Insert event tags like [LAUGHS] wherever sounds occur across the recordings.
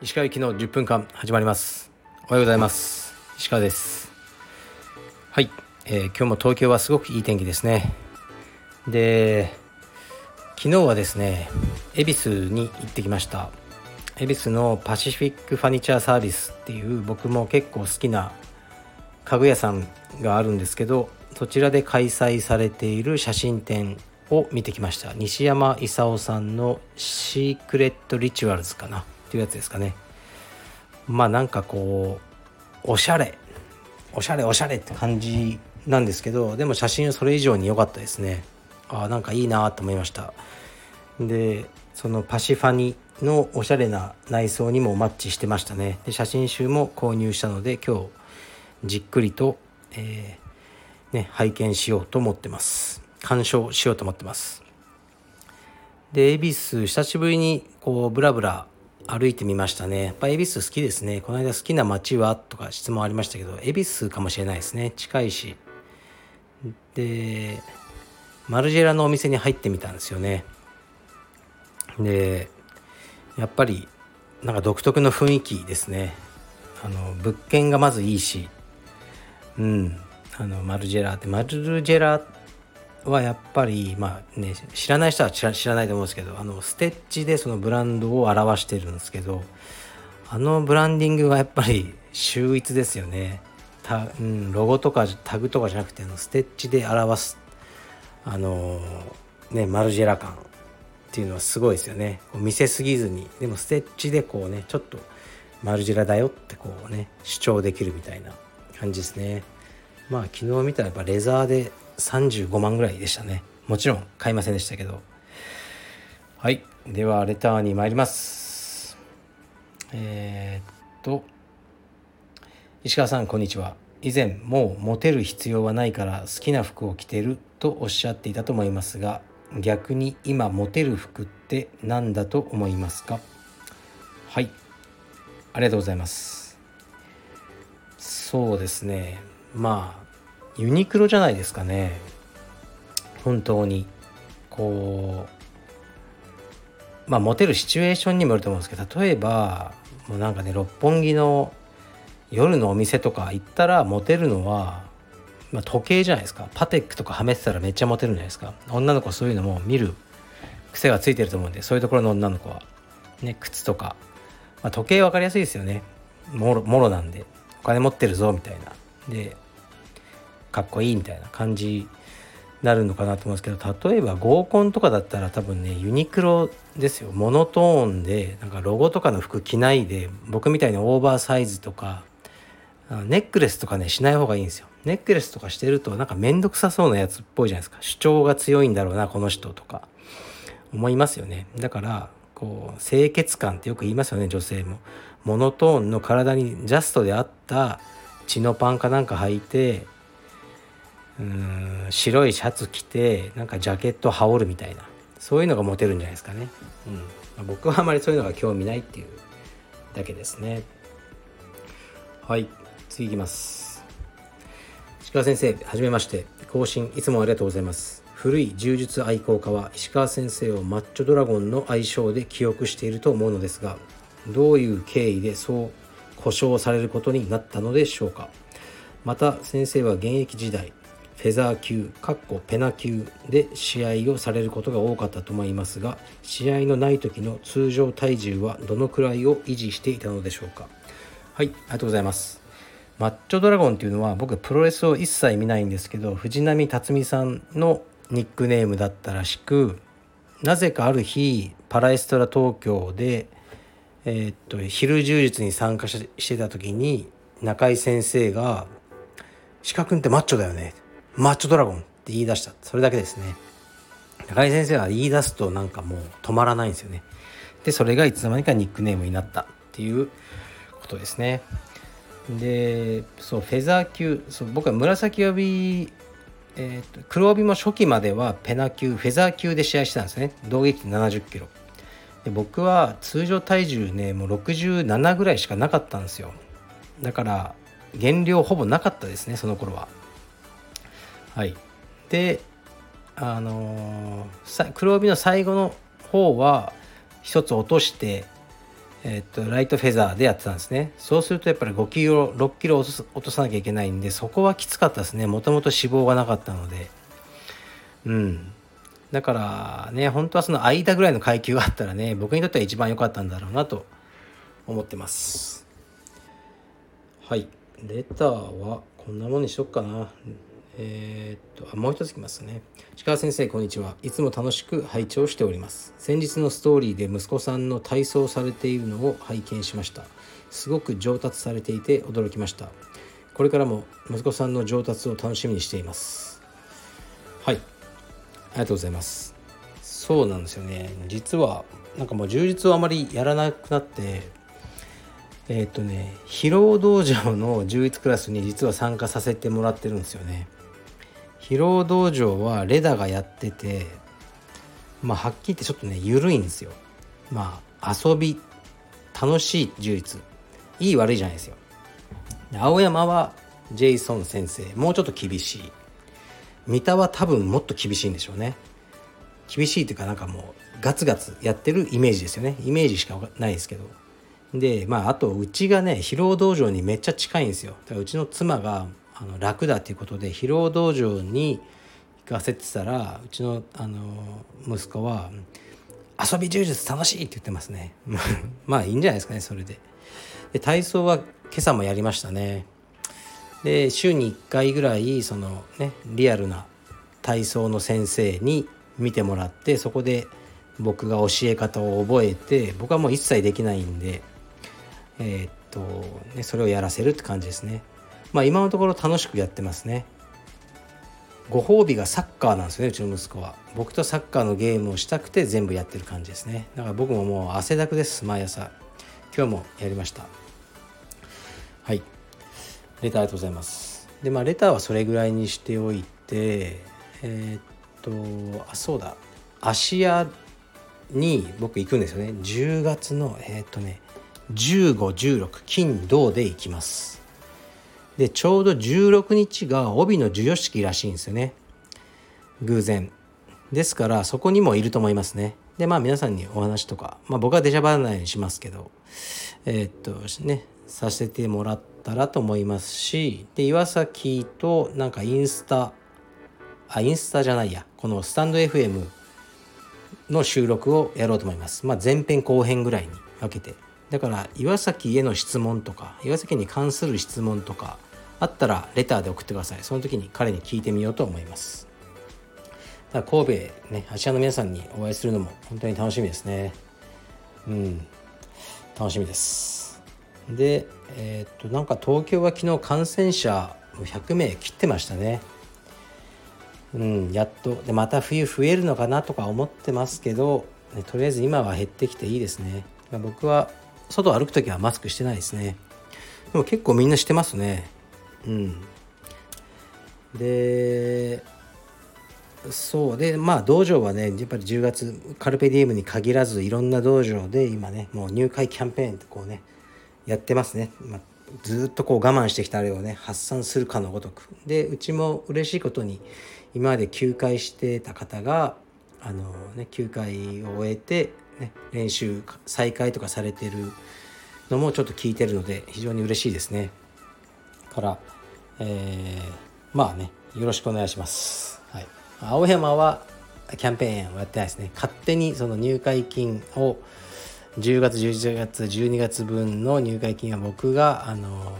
石川行きの10分間始まります。おはようございます。石川です。はい、えー、今日も東京はすごくいい天気ですね。で昨日はですね恵比寿に行ってきました。恵比寿のパシフィックファニチャーサービスっていう僕も結構好きな家具屋さんがあるんですけどそちらで開催されている写真展を見てきました。西山勲さんの「 Secret Rituals」かな？っていうやつですかね。まあなんかこうおしゃれ。おしゃれおしゃれって感じなんですけどでも写真はそれ以上に良かったですね。あなんかいいなと思いました。でそのパシファニのおしゃれな内装にもマッチしてましたね。で写真集も購入したので今日じっくりと、えー、ね、拝見しようと思ってます鑑賞しようと思ってますで恵比寿久しぶりにこうブラブラ歩いてみましたね。やっぱ恵比寿好きですね。この間好きな街はとか質問ありましたけど、恵比寿かもしれないですね。近いし。で、マルジェラのお店に入ってみたんですよね。で、やっぱりなんか独特の雰囲気ですね。あの、物件がまずいいし、うん、あの、マルジェラって、マルジェラはやっぱりまあね知らない人は知らないと思うんですけどあのステッチでそのブランドを表してるんですけどあのブランディングがやっぱり秀逸ですよね。たうん、ロゴとかタグとかじゃなくてあのステッチで表すあのねマルジェラ感っていうのはすごいですよね。見せすぎずにでもステッチでこうねちょっとマルジェラだよってこうね主張できるみたいな感じですね。まあ昨日見たらやっぱレザーで35万ぐらいでしたね。もちろん買いませんでしたけど。はい。ではレターに参ります。えー、っと。石川さんこんにちは。以前もうモテる必要はないから好きな服を着てるとおっしゃっていたと思いますが逆に今モテる服って何だと思いますか？はい。ありがとうございます。そうですね。まあユニクロじゃないですかね。本当にこうまあモテるシチュエーションにもよると思うんですけど例えばもうなんかね六本木の夜のお店とか行ったらモテるのは、まあ、時計じゃないですか。パテックとかはめてたらめっちゃモテるんじゃないですか。女の子そういうのも見る癖がついてると思うんでそういうところの女の子は。ね靴とか、まあ、時計分かりやすいですよね。もろもろなんで。お金持ってるぞみたいな。でかっこいいみたいな感じになるのかなと思うんですけど例えば合コンとかだったら多分ねユニクロですよ。モノトーンでなんかロゴとかの服着ないで僕みたいにオーバーサイズとかネックレスとかねしない方がいいんですよ。ネックレスとかしてるとなんかめんどくさそうなやつっぽいじゃないですか。主張が強いんだろうなこの人とか。思いますよね。だからこう清潔感ってよく言いますよね女性も。モノトーンの体にジャストであった血のパンかなんか履いてうん白いシャツ着てなんかジャケット羽織るみたいな。そういうのがモテるんじゃないですかね、うん。まあ、僕はあまりそういうのが興味ないっていうだけですね。はい。次いきます。石川先生はじめまして。更新いつもありがとうございます。古い柔術愛好家は石川先生をマッチョドラゴンの愛称で記憶していると思うのですがどういう経緯でそう故障されることになったのでしょうか。また先生は現役時代フェザー級かっこペナ級で試合をされることが多かったと思いますが試合のない時の通常体重はどのくらいを維持していたのでしょうか。はいありがとうございます。マッチョドラゴンっていうのは僕プロレスを一切見ないんですけど藤波辰巳さんのニックネームだったらしくなぜかある日パラエストラ東京でえー、っと昼柔術に参加してた時に中井先生が「鹿君ってマッチョだよね」マッチョドラゴンって言い出した。それだけですね。高井先生は言い出すとなんかもう止まらないんですよね。でそれがいつの間にかニックネームになったっていうことですね。でそうフェザー級そう僕は紫帯えーと、黒帯も初期まではペナ級フェザー級で試合してたんですね。同撃70キロ。で僕は通常体重ねもう67ぐらいしかなかったんですよ。だから減量ほぼなかったですねその頃は。はい。であのー、黒帯の最後の方は1つ落としてえっとライトフェザーでやってたんですね。そうするとやっぱり5キロ6キロ落と落とさなきゃいけないんでそこはきつかったですね。もともと脂肪がなかったので。うん。だからね本当はその間ぐらいの階級があったらね僕にとっては一番良かったんだろうなと思ってます。はい。レターはこんなもんにしとくかな。えー、っとあもう一ついきますね。石川先生こんにちは。いつも楽しく拝聴しております。先日のストーリーで息子さんの体操されているのを拝見しました。すごく上達されていて驚きました。これからも息子さんの上達を楽しみにしています。はい。ありがとうございます。そうなんですよね。実はなんかもう充実をあまりやらなくなってえっ、とね疲労道場の充実クラスに実は参加させてもらってるんですよね。疲労道場はレダがやっててまあはっきり言ってちょっとね緩いんですよ。まあ遊び楽しい充実。いい悪いじゃないですよ。青山はジェイソン先生。もうちょっと厳しい。三田は多分もっと厳しいんでしょうね。厳しいっていうかなんかもうガツガツやってるイメージですよね。イメージしかないですけど。でまああとうちがね疲労道場にめっちゃ近いんですよ。だからうちの妻があの楽だっていうことで疲労道場に行かせてたらうちのあの息子は「遊び充実楽しい!」って言ってますね。[LAUGHS] まあいいんじゃないですかねそれで。で体操は今朝もやりましたね。で週に1回ぐらいそのねリアルな体操の先生に見てもらってそこで僕が教え方を覚えて僕はもう一切できないんでえー、っとねそれをやらせるって感じですね。まあ今のところ楽しくやってますね。ご褒美がサッカーなんですよねうちの息子は。僕とサッカーのゲームをしたくて全部やってる感じですね。だから僕ももう汗だくです毎朝。今日もやりました。はい。レターありがとうございます。でまあレターはそれぐらいにしておいてえー、っとあそうだ。芦屋に僕行くんですよね。10月のえー、っとね1516金銅で行きます。でちょうど16日が帯の授与式らしいんですよね。偶然。ですからそこにもいると思いますね。でまあ皆さんにお話とか、まあ、僕は出しゃばらないようにしますけどえー、っとねさせてもらったらと思いますしで岩崎となんかインスタあインスタじゃないや。このスタンド FM の収録をやろうと思います。まあ前編後編ぐらいに分けて。だから岩崎への質問とか岩崎に関する質問とかあったらレターで送ってください。その時に彼に聞いてみようと思います。だ神戸ね芦屋の皆さんにお会いするのも本当に楽しみですね。うん。楽しみです。でえー、っとなんか東京は昨日感染者100名切ってましたね。うんやっと。でまた冬増えるのかなとか思ってますけど、ね、とりあえず今は減ってきていいですね。僕は外歩く時はマスクしてないですね。でも結構みんなしてますね。うん。でそう。でまあ道場はねやっぱり10月カルペディエムに限らずいろんな道場で今ねもう入会キャンペーンってこうねやってますね、まあ、ずっとこう我慢してきたあれをね発散するかのごとくでうちも嬉しいことに今まで休会してた方があのね休会を終えて、ね、練習再開とかされてるのもちょっと聞いてるので非常に嬉しいですね。から、えー、まあねよろしくお願いします。はい、青山はキャンペーンをやってないですね勝手にその入会金を10月11月12月分の入会金は僕があの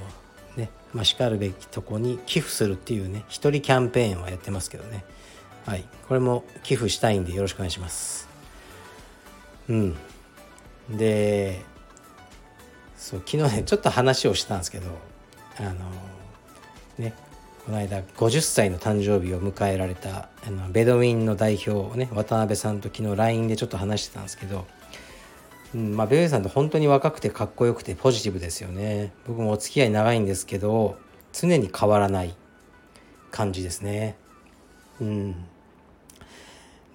ねまあ、しかるべきとこに寄付するっていうね一人キャンペーンをやってますけどね。はい。これも寄付したいんでよろしくお願いします。うん。でそう昨日ねちょっと話をしたんですけどあのねこの間50歳の誕生日を迎えられたあのベドウィンの代表をね渡辺さんと昨日 LINE でちょっと話してたんですけど、うんまあ、ベドウィンさんって本当に若くてかっこよくてポジティブですよね。僕もお付き合い長いんですけど常に変わらない感じですね。うん。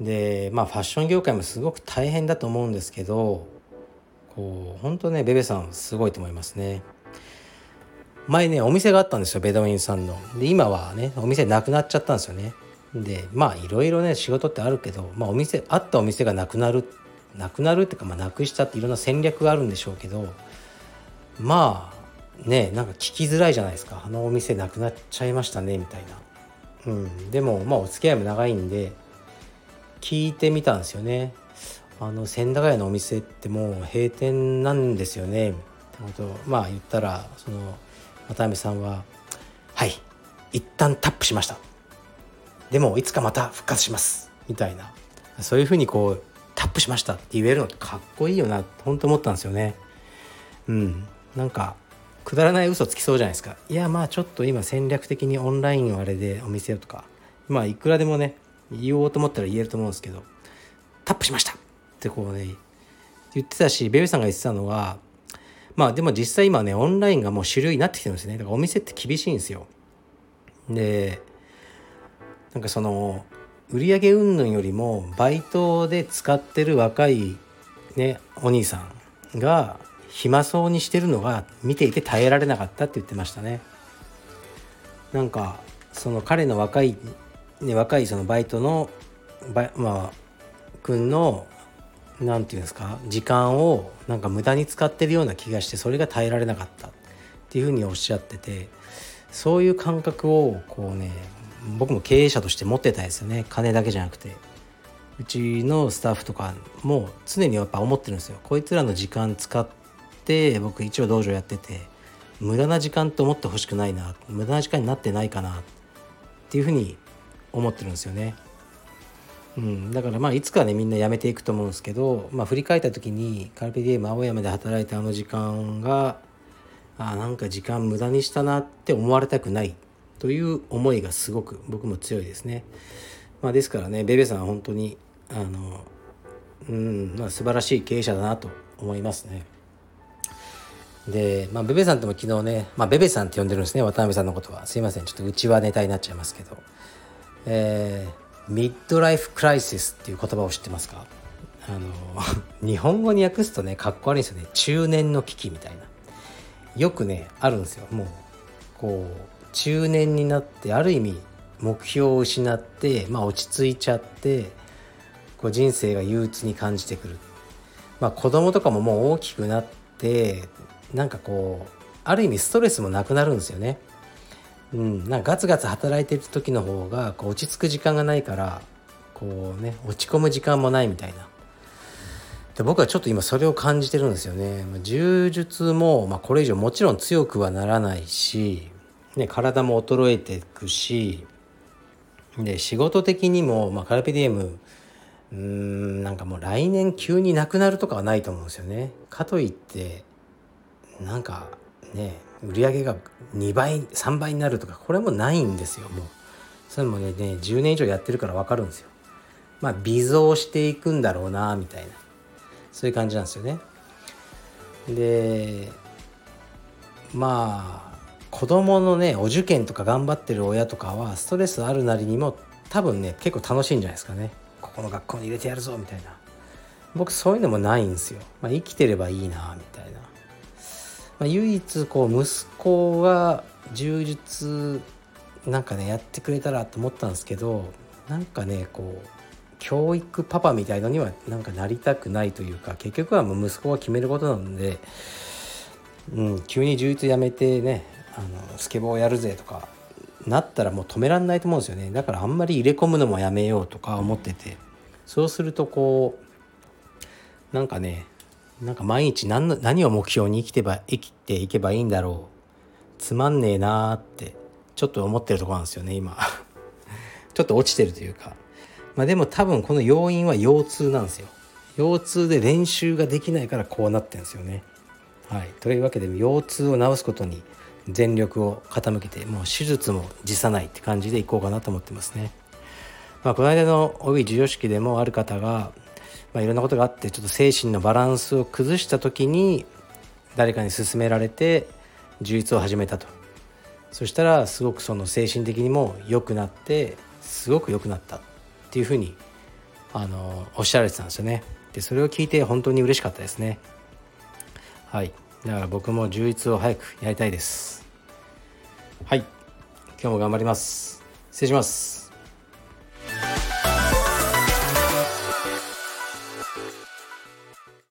でまあファッション業界もすごく大変だと思うんですけどこう本当ねベベさんすごいと思いますね。前ねお店があったんですよベドウィンさんの。で今はねお店なくなっちゃったんですよね。でまあいろいろね仕事ってあるけど、まあ、お店あったお店がなくなるなくなるっていうか、まあ、なくしたっていろんな戦略があるんでしょうけどまあねなんか聞きづらいじゃないですか。あのお店なくなっちゃいましたねみたいな、うん、でもまあお付き合いも長いんで聞いてみたんですよね。あの千駄ヶ谷のお店ってもう閉店なんですよね。ってことまあ言ったらその渡辺さんは「はい一旦タップしました。でもいつかまた復活します」みたいな。そういうふうにこうタップしましたって言えるのってかっこいいよなって本当思ったんですよね。うん。なんかくだらない嘘つきそうじゃないですか。いやまあちょっと今戦略的にオンラインをあれでお店をとか。まあいくらでもね言おうと思ったら言えると思うんですけど。タップしましたってこうね言ってたしベビーさんが言ってたのはまあでも実際今ねオンラインがもう主流になってきてるんですね。だからお店って厳しいんですよ。でなんかその売上云々よりもバイトで使ってる若いねお兄さんが暇そうにしてるのが見ていて耐えられなかったって言ってましたね。なんかその彼の若い、ね、若いそのバイトのバまあ君の何て言うんですか時間をなんか無駄に使ってるような気がしてそれが耐えられなかったっていうふうにおっしゃっててそういう感覚をこうね僕も経営者として持ってたですよね。金だけじゃなくて。うちのスタッフとかも常にやっぱ思ってるんですよ。こいつらの時間使って僕一応道場やってて無駄な時間と思ってほしくないな。無駄な時間になってないかな。っていうふうに思ってるんですよね。うん、だからまあいつかねみんな辞めていくと思うんですけど、まあ、振り返った時にカルペディエム青山で働いたあの時間があなんか時間無駄にしたなって思われたくない。という思いがすごく僕も強いですね。まあ、ですからねベベさんは本当にあの、うんまあ、素晴らしい経営者だなと思いますね。で、まあ、ベベさんとも昨日ね、まあ、ベベさんって呼んでるんですね渡辺さんのことは。すいませんちょっとうちはネタになっちゃいますけど、えー、ミッドライフクライシスっていう言葉を知ってますか？あの [LAUGHS] 日本語に訳すとねかっこ悪いんですよね。中年の危機みたいな。よくねあるんですよ。もうこう中年になってある意味目標を失って、まあ、落ち着いちゃってこう人生が憂鬱に感じてくる、まあ、子供とかももう大きくなってなんかこうある意味ストレスもなくなるんですよね。うん、なんかガツガツ働いてる時の方がこう落ち着く時間がないからこうね落ち込む時間もないみたいな。で僕はちょっと今それを感じてるんですよね。柔術も、まあ、これ以上もちろん強くはならないしね、体も衰えていくしで仕事的にも、まあ、カルペディエムうんなんかもう来年急になくなるとかはないと思うんですよね。かといってなんかね売り上げが2倍3倍になるとかこれもないんですよもう。それもねね10年以上やってるから分かるんですよ。まあ微増していくんだろうなみたいなそういう感じなんですよね。でまあ子供のねお受験とか頑張ってる親とかはストレスあるなりにも多分ね結構楽しいんじゃないですかね。ここの学校に入れてやるぞみたいな。僕そういうのもないんですよ、まあ、生きてればいいなみたいな、まあ、唯一こう息子が充実なんかねやってくれたらと思ったんですけどなんかねこう教育パパみたいのにはなんかなりたくないというか結局はもう息子が決めることなので、うん、急に充実やめてねあのスケボーやるぜとかなったらもう止めらんないと思うんですよね。だからあんまり入れ込むのもやめようとか思ってて。そうするとこうなんかねなんか毎日何の何を目標に生きてば生きていけばいいんだろう。つまんねえなーってちょっと思ってるとこなんですよね今。[LAUGHS] ちょっと落ちてるというか。まあでも多分この要因は腰痛なんですよ。腰痛で練習ができないからこうなってるんですよね。はい。というわけで腰痛を治すことに全力を傾けてもう手術も辞さないって感じでいこうかなと思ってますね。まあ、この間の帯授与式でもある方が、まあ、いろんなことがあってちょっと精神のバランスを崩した時に誰かに勧められて充実を始めたと。そしたらすごくその精神的にも良くなってすごく良くなったっていうふうにあのおっしゃられてたんですよね。でそれを聞いて本当に嬉しかったですね。はい。だから僕も充実を早くやりたいです。はい。今日も頑張ります。失礼します